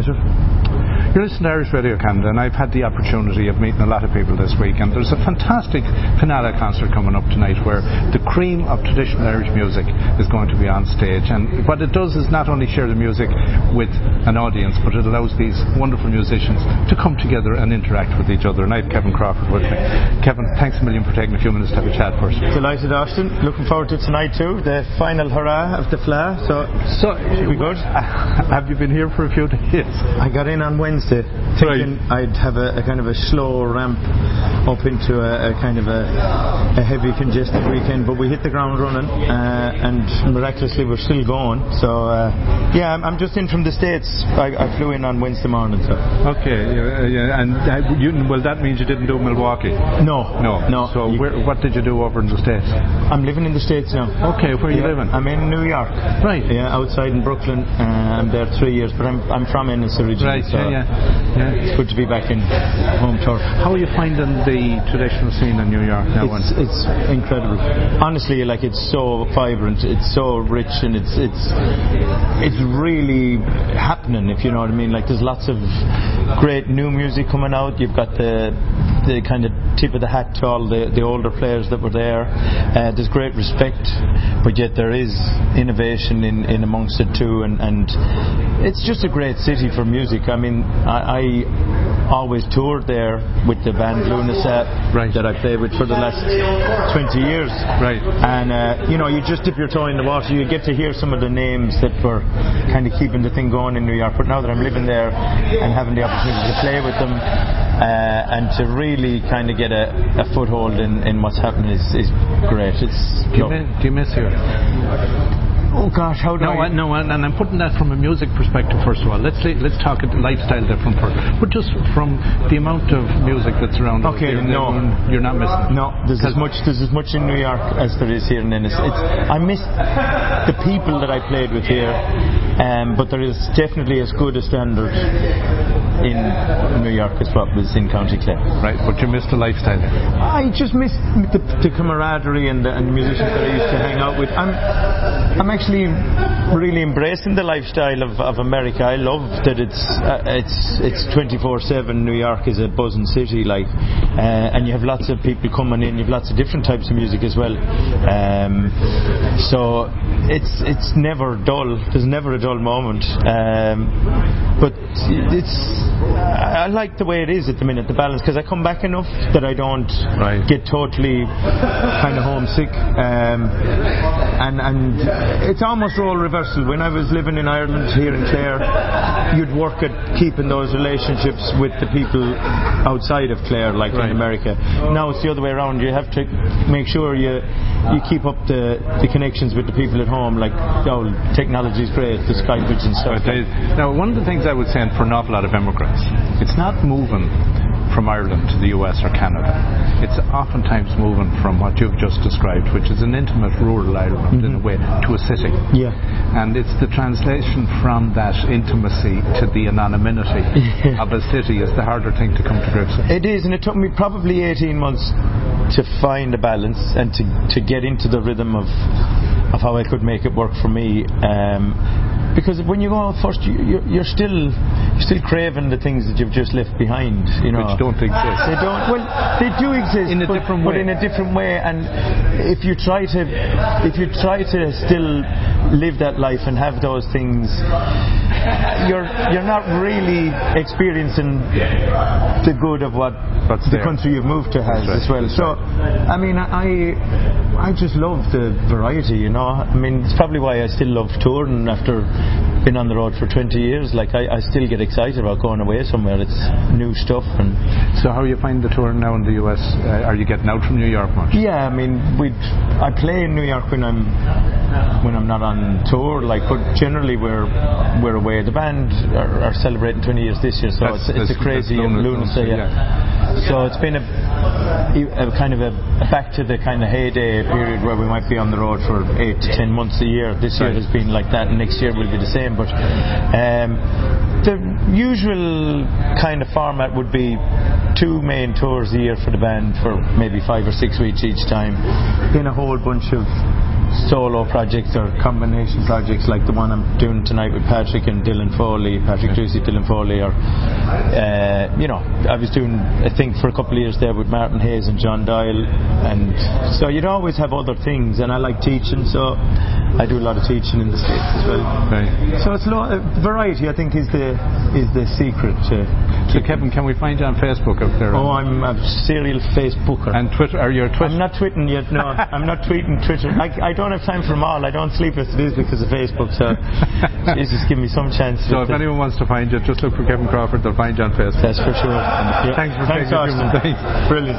没事 You're listening to Irish Radio Canada, and I've had the opportunity of meeting a lot of people this week. And there's a fantastic Finale concert coming up tonight where the cream of traditional Irish music is going to be on stage. And what it does is not only share the music with an audience, but it allows these wonderful musicians to come together and interact with each other. And I have Kevin Crawford with me. Kevin, thanks a million for taking a few minutes to have a chat first. Delighted, Austin. Looking forward to tonight too, the final hurrah of the Fleadh. So, So, should be good. have you been here for a few days? I got in on Wednesday thinking I'd have a, a kind of a slow ramp up into a, a kind of a, a heavy congested weekend, but we hit the ground running uh, and miraculously we're still going. So uh, yeah, I'm, I'm just in from the States. I, I flew in on Wednesday morning. So Okay, yeah, yeah, and uh, you, well, that means you didn't do Milwaukee. no, No, no. So, where, what did you do over in the States? I'm living in the States now. Okay, where are you Yeah, living? I'm in New York. Right. Yeah, outside in Brooklyn. Uh, I'm there three years, but I'm I'm from Ennis originally. Right, so yeah, yeah. It's good to be back in home turf. How are you finding the traditional scene in New York now? It's, it's incredible. Honestly, like it's so vibrant, it's so rich, and it's it's it's really happening. If you know what I mean. Like there's lots of great new music coming out. You've got the the kind of tip of the hat to all the, the older players that were there. Uh, there's great respect, but yet there is innovation in, in amongst it too, and, and it's just a great city for music. I mean, I, I always toured there with the band Lunasa Right. that I played with for the last 20 years. Right. And, uh, you know, you just dip your toe in the water, you get to hear some of the names that were kind of keeping the thing going in New York. But now that I'm living there and having the opportunity to play with them uh, and to really kind of get a, a foothold in, in what's happening is, is great. It's do, you miss, do you miss here? Gosh, how do No, I? No, and and I'm putting that from a music perspective first of all. Let's let's talk a lifestyle different first, but just from the amount of music that's around. Okay, you're, no. you're not missing. No, there's as much there's as much in New York as there is here in Ennis. It's I miss the people that I played with here, um, but there is definitely as good a standard in New York as what was in County Clare. Right, but you missed the lifestyle. I just miss the, the camaraderie and the, and the musicians that I used to hang out with. I'm I'm actually really embracing the lifestyle of, of America. I love that it's uh, it's it's 24/7. New York is a buzzing city, like, uh, and you have lots of people coming in. You have lots of different types of music as well. Um, so it's it's never dull. There's never a dull moment. Um, but it's I I like the way it is at the minute, the balance, because I come back enough that I don't Right. get totally kind of homesick. Um, and and it's almost role reversal. When I was living in Ireland here in Clare, you'd work at keeping those relationships with the people outside of Clare, like Right. in America. Now it's the other way around. You have to make sure you you keep up the, the connections with the people at home. Like, oh, technology's great, the Skype and stuff. They- Now, one of the things I would say for an awful lot of immigrants, it's not moving from Ireland to the US or Canada. It's oftentimes moving from what you've just described, which is an intimate rural Ireland in a way, to a city. Yeah. And it's the translation from that intimacy to the anonymity of a city is the harder thing to come to grips with. It is, and it took me probably 18 months to find a balance and to, to get into the rhythm of of how I could make it work for me. Um, because when you go out first, you, you're, you're still still craving the things that you've just left behind. You know, Which don't exist. They don't. Well, they do exist In a but, different but in a different way. And if you try to if you try to still live that life and have those things, you're you're not really experiencing the good of what What's the there. country you've moved to has right, as well. So, I mean, I I just love the variety. You know, I mean, it's probably why I still love touring after being on the road for 20 years. Like, I, I still get excited about going away somewhere. It's new stuff and. So how are you finding the tour now in the US? Uh, are you getting out from New York much? Yeah, I mean, we I play in New York when I'm when I'm not on tour. Like, but generally we're we're away. The band are, are celebrating 20 years this year, so That's- it's, it's that's- a crazy lunacy. yeah. Yeah. So it's been a, a kind of a back to the kind of heyday period where we might be on the road for eight to ten months a year. This year has been like that, and next year will be the same. But um, the usual kind of format would be two main tours a year for the band for maybe five or six weeks each time. in a whole bunch of solo projects or combination projects like the one I'm doing tonight with Patrick and Dylan Foley, Patrick Doocey, Dylan Foley, or uh, you know, I was doing a thing for a couple of years there with Martin Hayes and John Doyle, and so you'd always have other things. And I like teaching, so I do a lot of teaching in the states as well. Right. So it's lo- uh, variety. I think is the is the secret to. So Kevin, can we find you on Facebook out there? Oh, I'm a serial Facebooker. and Twitter. Are you a Twitter? I'm not tweeting yet. No, I'm not tweeting Twitter. I, I don't have time for them all. I don't sleep as it is because of Facebook. So, Jesus, give me some chance. so if it. anyone wants to find you, just look for Kevin Crawford. They'll find you on Facebook. That's for sure. Yeah. Thanks for Thanks, taking Austin. minutes. Brilliant.